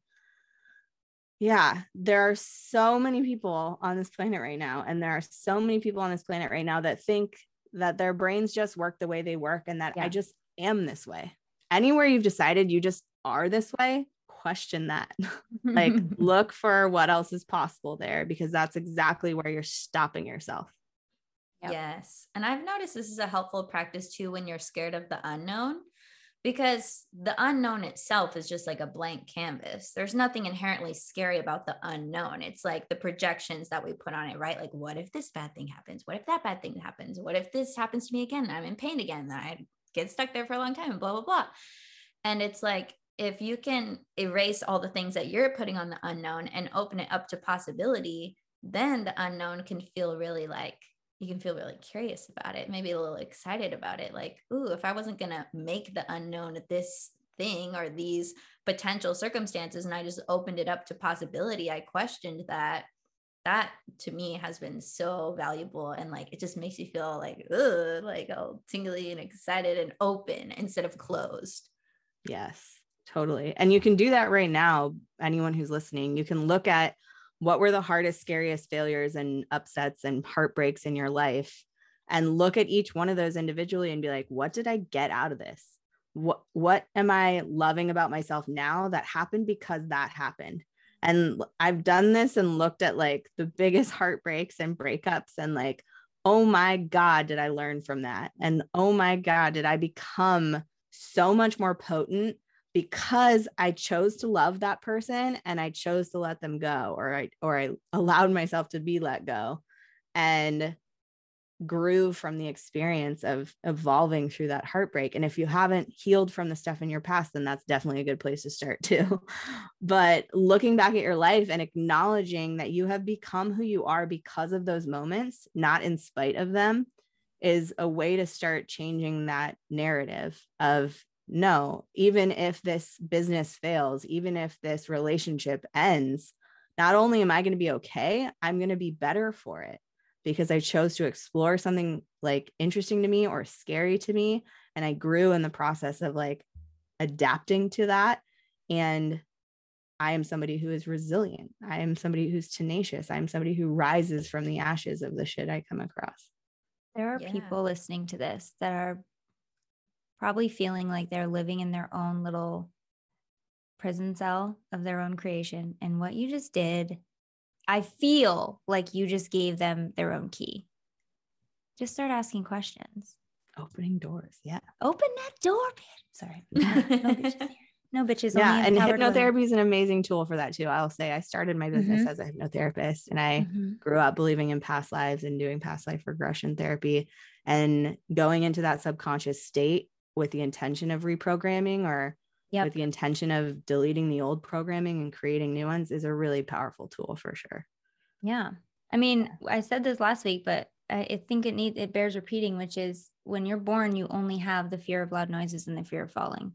yeah, there are so many people on this planet right now. And there are so many people on this planet right now that think that their brains just work the way they work and that yeah. I just am this way. Anywhere you've decided you just are this way, question that. (laughs) like, (laughs) look for what else is possible there because that's exactly where you're stopping yourself. Yep. Yes. And I've noticed this is a helpful practice too when you're scared of the unknown because the unknown itself is just like a blank canvas. There's nothing inherently scary about the unknown. It's like the projections that we put on it, right? Like, what if this bad thing happens? What if that bad thing happens? What if this happens to me again? I'm in pain again. I get stuck there for a long time, blah, blah, blah. And it's like, if you can erase all the things that you're putting on the unknown and open it up to possibility, then the unknown can feel really like you can feel really curious about it, maybe a little excited about it. Like, ooh, if I wasn't going to make the unknown this thing or these potential circumstances and I just opened it up to possibility, I questioned that. That to me has been so valuable. And like, it just makes you feel like, ugh, like all tingly and excited and open instead of closed. Yes, totally. And you can do that right now. Anyone who's listening, you can look at what were the hardest, scariest failures and upsets and heartbreaks in your life? And look at each one of those individually and be like, what did I get out of this? What what am I loving about myself now that happened because that happened? And I've done this and looked at like the biggest (laughs) heartbreaks and breakups and like, oh my God, did I learn from that? And oh my God, did I become so much more potent because I chose to love that person and I chose to let them go or I or I allowed myself to be let go and grew from the experience of evolving through that heartbreak. And if you haven't healed from the stuff in your past then that's definitely a good place to start too. (laughs) But looking back at your life and acknowledging that you have become who you are because of those moments not in spite of them is a way to start changing that narrative of no, even if this business fails, even if this relationship ends, not only am I going to be okay, I'm going to be better for it because I chose to explore something like interesting to me or scary to me. And I grew in the process of like adapting to that. And I am somebody who is resilient. I am somebody who's tenacious. I'm somebody who rises from the ashes of the shit I come across. There are yeah. people listening to this that are probably feeling like they're living in their own little prison cell of their own creation. And what you just did, I feel like you just gave them their own key. Just start asking questions. Opening doors. Yeah. Open that door, bitch. Sorry. (laughs) No, bitches No bitches. Yeah. And hypnotherapy is an amazing tool for that too. I'll say I started my business mm-hmm. as a hypnotherapist and I mm-hmm. grew up believing in past lives and doing past life regression therapy and going into that subconscious state with the intention of reprogramming or yep. with the intention of deleting the old programming and creating new ones is a really powerful tool for sure. Yeah. I mean, I said this last week, but I think it needs it bears repeating, which is when you're born, you only have the fear of loud noises and the fear of falling.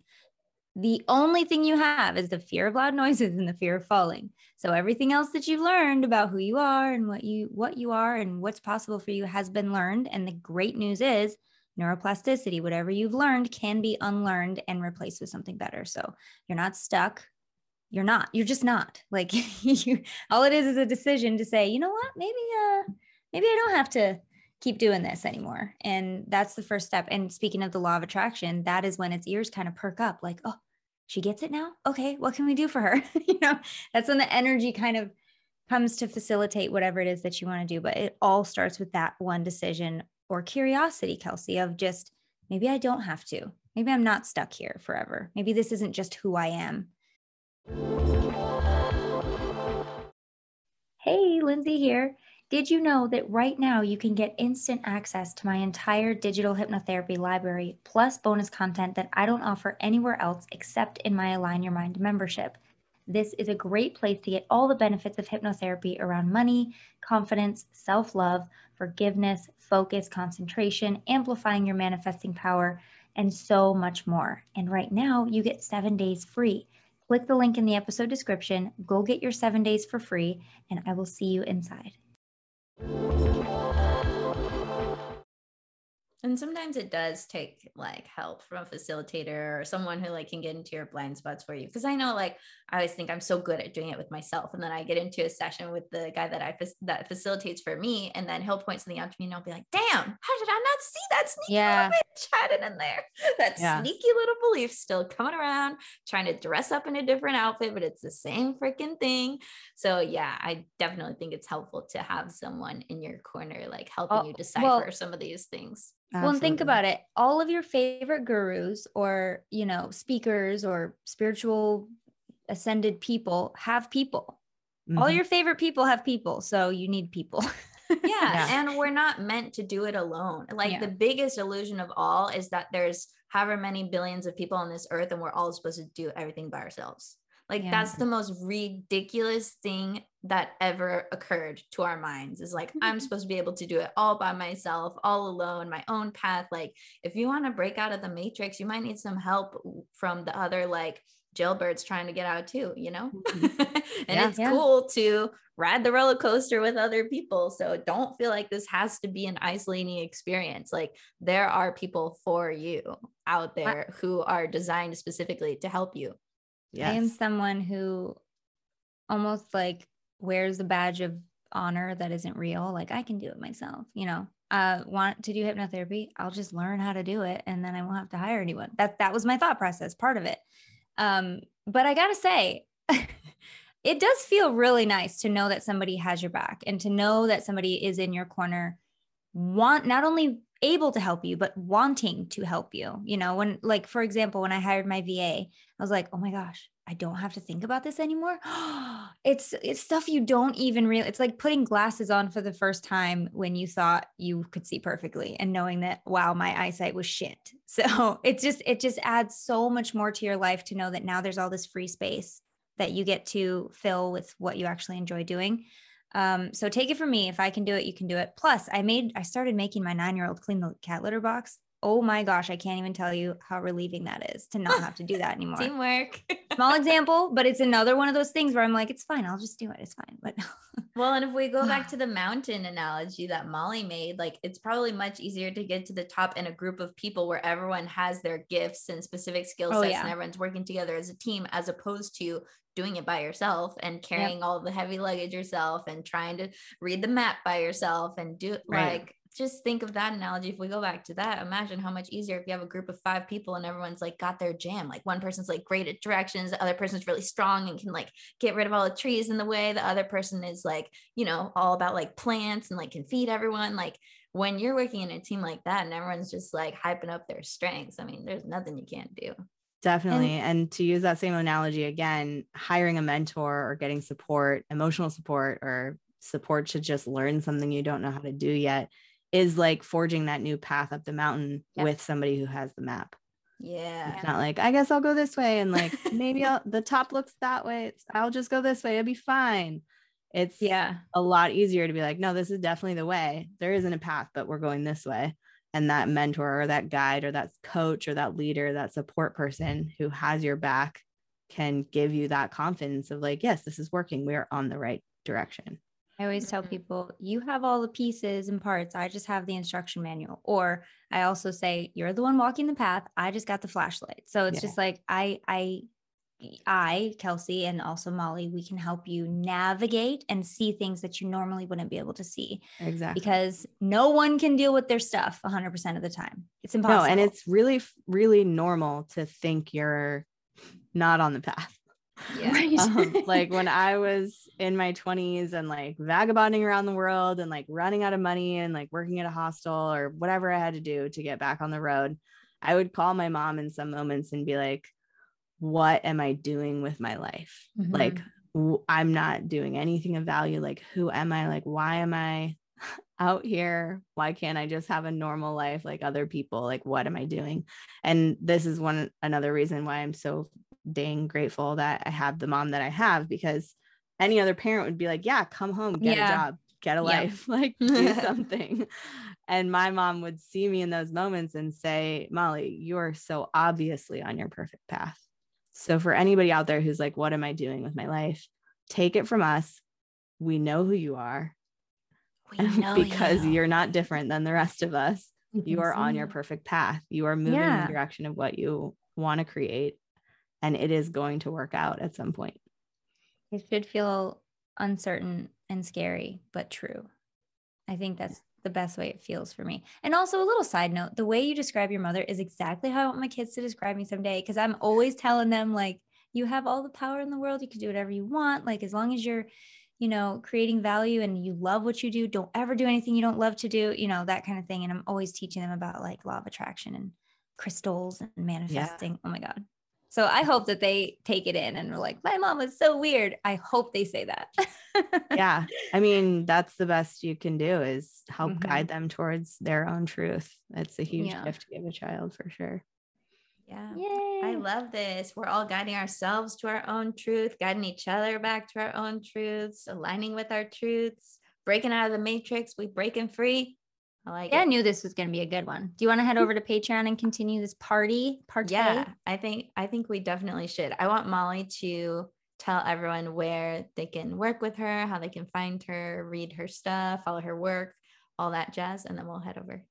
The only thing you have is the fear of loud (laughs) noises and the fear of falling. So everything else that you've learned about who you are and what you what you are and what's possible for you has been learned. And the great news is neuroplasticity, whatever you've learned can be unlearned and replaced with something better. So you're not stuck. You're not. You're just not. (laughs) Like you all it is is a decision to say, you know what? Maybe uh maybe I don't have to keep doing this anymore. And that's the first step. And speaking of the law of attraction, that is when its ears kind of perk up like, oh, she gets it now. Okay, what can we do for her? (laughs) you know, that's when the energy kind of comes to facilitate whatever it is that you want to do. But it all starts with that one decision or curiosity, Kelsey, of just maybe I don't have to. Maybe I'm not stuck here forever. Maybe this isn't just who I am. Hey, Lindsay here. Did you know that right now you can get instant access to my entire digital hypnotherapy library plus bonus content that I don't offer anywhere else except in my Align Your Mind membership? This is a great place to get all the benefits of hypnotherapy around money, confidence, self love, forgiveness, focus, concentration, amplifying your manifesting power, and so much more. And right now, you get seven days free. Click the link in the episode description, go get your seven days for free, and I will see you inside. And sometimes it does take like help from a facilitator or someone who like can get into your blind spots for you. Cause I know like I always think I'm so good at doing it with myself. And then I get into a session with the guy that I that facilitates for me. And then he'll point something out to me and I'll be like, damn, how did I not see that sneaky yeah. little bit chatted in there? (laughs) That yeah. sneaky little belief still coming around, trying to dress up in a different outfit, but it's the same freaking thing. So yeah, I definitely think it's helpful to have someone in your corner, like helping oh, you decipher well, some of these things. Absolutely. Well, and think about it. All of your favorite gurus or, you know, speakers or spiritual ascended people have people. Mm-hmm. All your favorite people have people. So you need people. (laughs) yeah, yeah, And we're not meant to do it alone. Like yeah. the biggest illusion of all is that there's however many billions of people on this earth and we're all supposed to do everything by ourselves. Like yeah. that's the most ridiculous thing that ever occurred to our minds is like I'm (laughs) supposed to be able to do it all by myself, all alone, my own path. Like if you want to break out of the matrix, you might need some help from the other like jailbirds trying to get out too, you know? Mm-hmm. (laughs) and yeah, it's yeah. cool to ride the roller coaster with other people. So don't feel like this has to be an isolating experience. Like there are people for you out there who are designed specifically to help you. Yes. I am someone who almost like wears the badge of honor that isn't real. Like I can do it myself, you know. Uh, want to do hypnotherapy? I'll just learn how to do it, and then I won't have to hire anyone. That that was my thought process, part of it. Um, but I gotta say, (laughs) it does feel really nice to know that somebody has your back and to know that somebody is in your corner, want not only able to help you, but wanting to help you. You know, when, like, for example, when I hired my VA, I was like, oh my gosh, I don't have to think about this anymore. (gasps) it's it's stuff you don't even really it's like putting glasses on for the first time when you thought you could see perfectly and knowing that wow, my eyesight was shit. (laughs) So it just it just adds so much more to your life to know that now there's all this free space that you get to fill with what you actually enjoy doing. Um, so take it from me. If I can do it, you can do it. Plus, I made, I started making my nine year old clean the cat litter box. Oh my gosh, I can't even tell you how relieving that is to not have to do that (laughs) anymore. Teamwork. Small (laughs) example, but it's another one of those things where I'm like, it's fine. I'll just do it. It's fine. But (laughs) well, and if we go back (sighs) to the mountain analogy that Molly made, like it's probably much easier to get to the top in a group of people where everyone has their gifts and specific skill oh, sets oh, yeah. and everyone's working together as a team, as opposed to doing it by yourself and carrying yep. all the heavy luggage yourself and trying to read the map by yourself and do right. like just think of that analogy. If we go back to that, imagine how much easier if you have a group of five people and everyone's like got their jam. Like one person's like great at directions, the other person's really strong and can like get rid of all the trees in the way. The other person is like, you know, all about like plants and like can feed everyone. Like when you're working in a team like that and everyone's just like hyping up their strengths, I mean, there's nothing you can't do. Definitely. And, and, to use that same analogy again, hiring a mentor or getting support, emotional support, or support to just learn something you don't know how to do yet is like forging that new path up the mountain yep. with somebody who has the map. Yeah. It's not like, I guess I'll go this way and like maybe I'll, the top looks that way. I'll just go this way. It'll be fine. It's yeah a lot easier to be like, no, this is definitely the way. There isn't a path, but we're going this way and that mentor or that guide or that coach or that leader that support person who has your back can give you that confidence of like yes this is working. We're on the right direction. I always tell mm-hmm. people you have all the pieces and parts. I just have the instruction manual. Or i also say you're the one walking the path. I just got the flashlight. So it's yeah. just like i i I, Kelsey, and also Molly, we can help you navigate and see things that you normally wouldn't be able to see. Exactly. Because no one can deal with their stuff 100% of the time. It's impossible. No, and it's really, really normal to think you're not on the path. Yeah. Right. (laughs) um, (laughs) like when I was in my 20s and like vagabonding around the world and like running out of money and like working at a hostel or whatever I had to do to get back on the road, I would call my mom in some moments and be like, what am I doing with my life? Mm-hmm. Like, w- I'm not doing anything of value. Like, who am I? Like, why am I (laughs) out here? Why can't I just have a normal life like other people? Like, what am I doing? And this is one another reason why I'm so dang grateful that I have the mom that I have because any other parent would be like, yeah, come home, get yeah. a job, get a life, (laughs) like (laughs) do something. and my mom would see me in those moments and say, Molly, you are so obviously on your perfect path. So, for anybody out there who's like, what am I doing with my life? Take it from us. We know who you are. We (laughs) know because you. you're not different than the rest of us. you are on your perfect path. You are moving Yeah. in the direction of what you want to create, and it is going to work out at some point. It should feel uncertain and scary, but true. I think that's the best way it feels for me. And also, a little side note the way you describe your mother is exactly how I want my kids to describe me someday. Cause I'm always telling them, like, you have all the power in the world. You can do whatever you want. Like, as long as you're, you know, creating value and you love what you do, don't ever do anything you don't love to do, you know, that kind of thing. And I'm always teaching them about like law of attraction and crystals and manifesting. Oh my God. So I hope that they take it in and are like, my mom was so weird. I hope they say that. yeah i mean (laughs) that's the best you can do is help Mhm. guide them towards their own truth it's a huge Yeah. gift to give a child for sure Yeah. Yay. I love this. We're all guiding ourselves to our own truth, guiding each other back to our own truths, aligning with our truths, breaking out of the matrix. We breaking free. I like Yeah, I knew this was going to be a good one. Do you want to head mm. over to Patreon and continue this party? Partay? Yeah, I think I think we definitely should. I want Molly to tell everyone where they can work with her, how they can find her, read her stuff, follow her work, all that jazz, and then we'll head over.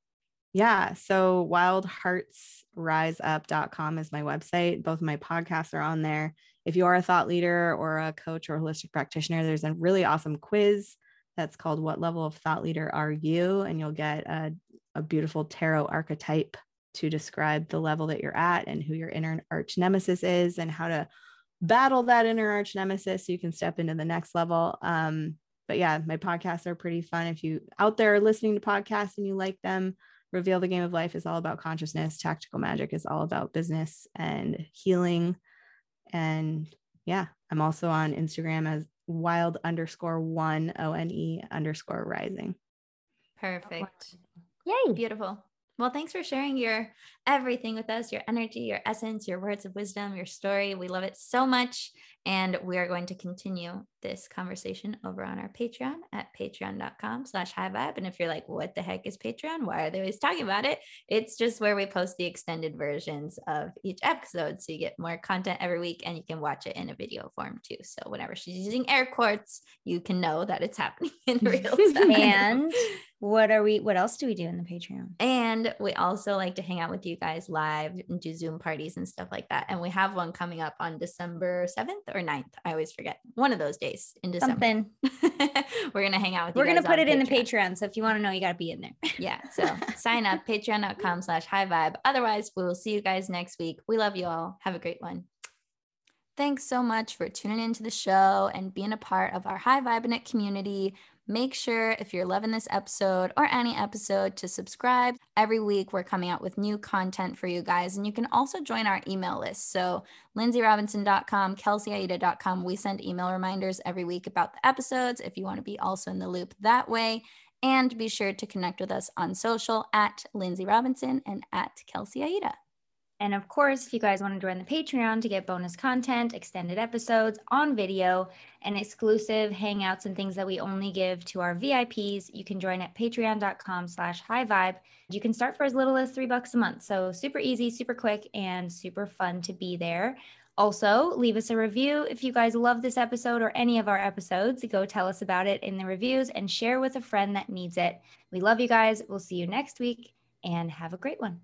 yeah so wildheartsriseup.com is my website both of my podcasts are on there if you are a thought leader or a coach or holistic practitioner there's a really awesome quiz that's called what level of thought leader are you? And you'll get a, a beautiful tarot archetype to describe the level that you're at and who your inner arch nemesis is and how to battle that inner arch nemesis so you can step into the next level. Um but yeah my podcasts are pretty fun. If you out there listening to podcasts and you like them reveal the game of life is all about consciousness. Tactical magic is all about business and healing. And yeah i'm also on instagram as wild underscore one o-n-e underscore rising Perfect. Yay. Beautiful. Well, thanks for sharing your everything with us, your energy, your essence, your words of wisdom, your story. We love it so much. And we are going to continue this conversation over on our Patreon at patreon.com slash high vibe. And if you're like, what the heck is Patreon? Why are they always talking about it? It's just where we post the extended versions of each episode. So you get more content every week and you can watch it in a video form too. So whenever she's using air quotes, you can know that it's happening (laughs) in real time. And what are we, what else do we do in the Patreon? And we also like to hang out with you guys live and do Zoom parties and stuff like that. And we have one coming up on December 7th or 9th. I always forget one of those days in December. Something. (laughs) We're going to hang out with you. We're to put it in the Patreon. So if you want to know, you got to be in there. (laughs) Yeah. So sign up patreon.com slash high vibe. Otherwise, we will see you guys next week. We love you all. Have a great one. Thanks so much for tuning into the show and being a part of our High Vibe community. Make sure if you're loving this episode or any episode to subscribe. Every week we're coming out with new content for you guys. And you can also join our email list. So lindsayrobinson.com, kelseyaida.com. We send email reminders every week about the episodes if you want to be also in the loop that way. And be sure to connect with us on social at Lindsay Robinson and at Kelsey Aida. And of course, if you guys want to join the Patreon to get bonus content, extended episodes on video, and exclusive hangouts and things that we only give to our VIPs, you can join at patreon.com slash high vibe. You can start for as little as three bucks a month. So super easy, super quick, and super fun to be there. Also, leave us a review if you guys love this episode or any of our episodes. Go tell us about it in the reviews and share with a friend that needs it. We love you guys. We'll see you next week and have a great one.